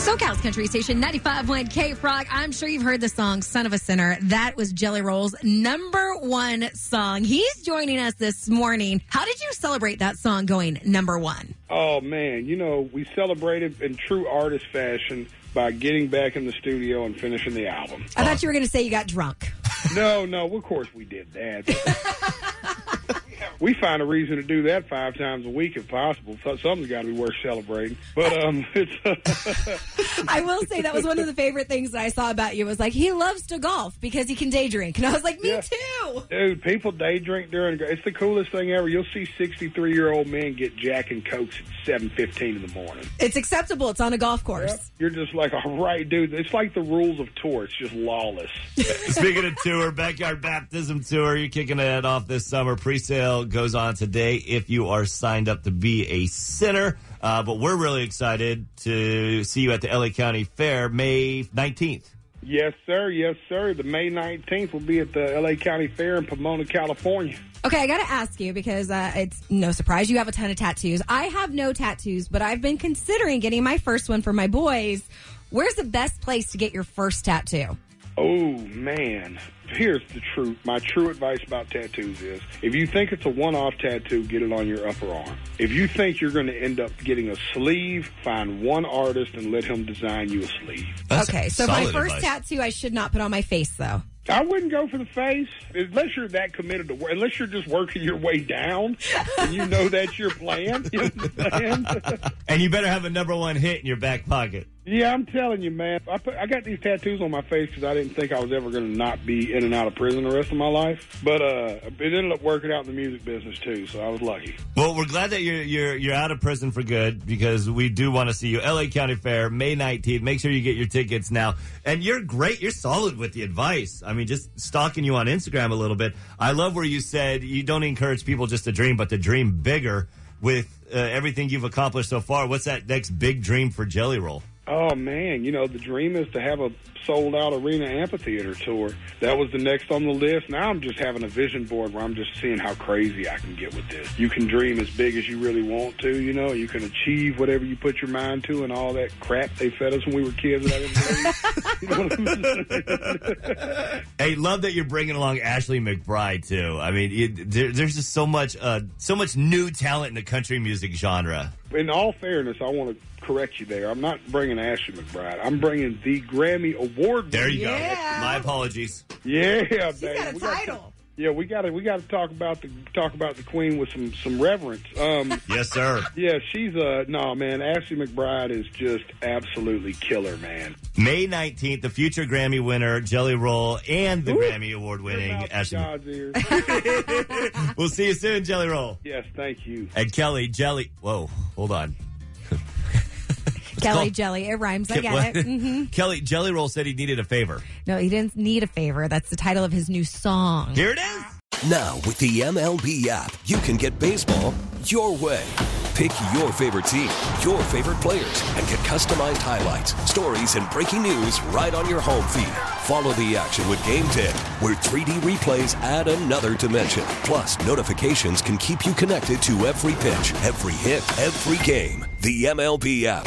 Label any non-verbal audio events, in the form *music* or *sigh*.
SoCal's Country Station 95.1 K Frog. I'm sure you've heard the song Son of a Sinner. That was Jelly Roll's number one song. He's joining us this morning. How did you celebrate that song going number one? Oh man, you know, we celebrated in true artist fashion by getting back in the studio and finishing the album. I thought you were going to say you got drunk. No, no, of course we did that. *laughs* we find a reason to do that five times a week if possible. So something's got to be worth celebrating. But um, *laughs* it's *laughs* I will say that was one of the favorite things that I saw about you was like he loves to golf because he can day drink, and I was like, me Yeah. too. dude, people day drink during. It's the coolest thing ever. You'll see sixty-three year old men get Jack and Cokes at seven fifteen in the morning. It's acceptable. It's on a golf course. You're just like, all right, dude. It's like the rules of tour. It's just lawless. *laughs* Speaking of tour, Backyard Baptism Tour, you're kicking it off this summer. Pre-sale goes on today if you are signed up to be a sinner. Uh, but we're really excited to see you at the LA County Fair May 19th. Yes, sir. Yes, sir. The May 19th will be at the LA County Fair in Pomona, California. Okay, I got to ask you because uh, it's no surprise you have a ton of tattoos. I have no tattoos, but I've been considering getting my first one for my boys. Where's the best place to get your first tattoo? Oh, man. Here's the truth. My true advice about tattoos is if you think it's a one off tattoo, get it on your upper arm. If you think you're going to end up getting a sleeve, find one artist and let him design you a sleeve. okay, so my first tattoo I should not put on my face though. I wouldn't go for the face unless you're that committed to work. Unless you're just working your way down and you know that's your plan. *laughs* You understand? *laughs* And you better have a number one hit in your back pocket. Yeah, I'm telling you, man. I put, I got these tattoos on my face because I didn't think I was ever going to not be in and out of prison the rest of my life. But uh, it ended up working out in the music business too, so I was lucky. Well, we're glad that you're you're you're out of prison for good because we do want to see you. LA County Fair, May 19th. Make sure you get your tickets now. And you're great. You're solid with the advice. I mean, just stalking you on Instagram a little bit. I love where you said you don't encourage people just to dream, but to dream bigger with uh, everything you've accomplished so far. What's that next big dream for Jelly Roll? Oh man, you know the dream is to have a sold out arena amphitheater tour. That was the next on the list. Now I'm just having a vision board where I'm just seeing how crazy I can get with this. You can dream as big as you really want to, you know. You can achieve whatever you put your mind to, and all that crap they fed us when we were kids. That I didn't. *laughs* You know what I'm? Hey, love that you're bringing along Ashley McBryde too. I mean, it, there, there's just so much, uh, so much new talent in the country music genre. in all fairness, I want to correct you there. I'm not bringing Ashley McBryde. I'm bringing the Grammy Award. There you winner. go. My apologies. Yeah, She's baby. got a We gotta- title. yeah, we got to we got to talk about the talk about the Queen with some some reverence. Um, *laughs* Yes, sir. yeah, she's a no man. Ashley McBryde is just absolutely killer, man. May 19th, the future Grammy winner, Jelly Roll, and the Grammy Award winning Mouth Ashley. God's ears. *laughs* We'll see you soon, Jelly Roll. yes, thank you. And Kelli, Jelly. Whoa, hold on. Kelli called- Jelly. It rhymes. I Ke- get what? it. hmm *laughs* Kelli, Jelly Roll said he needed a favor. No, he didn't need a favor. That's the title of his new song. Here it is. Now, with the MLB app, you can get baseball your way. Pick your favorite team, your favorite players, and get customized highlights, stories, and breaking news right on your home feed. Follow the action with Gameday, where 3D replays add another dimension. Plus, notifications can keep you connected to every pitch, every hit, every game. The MLB app.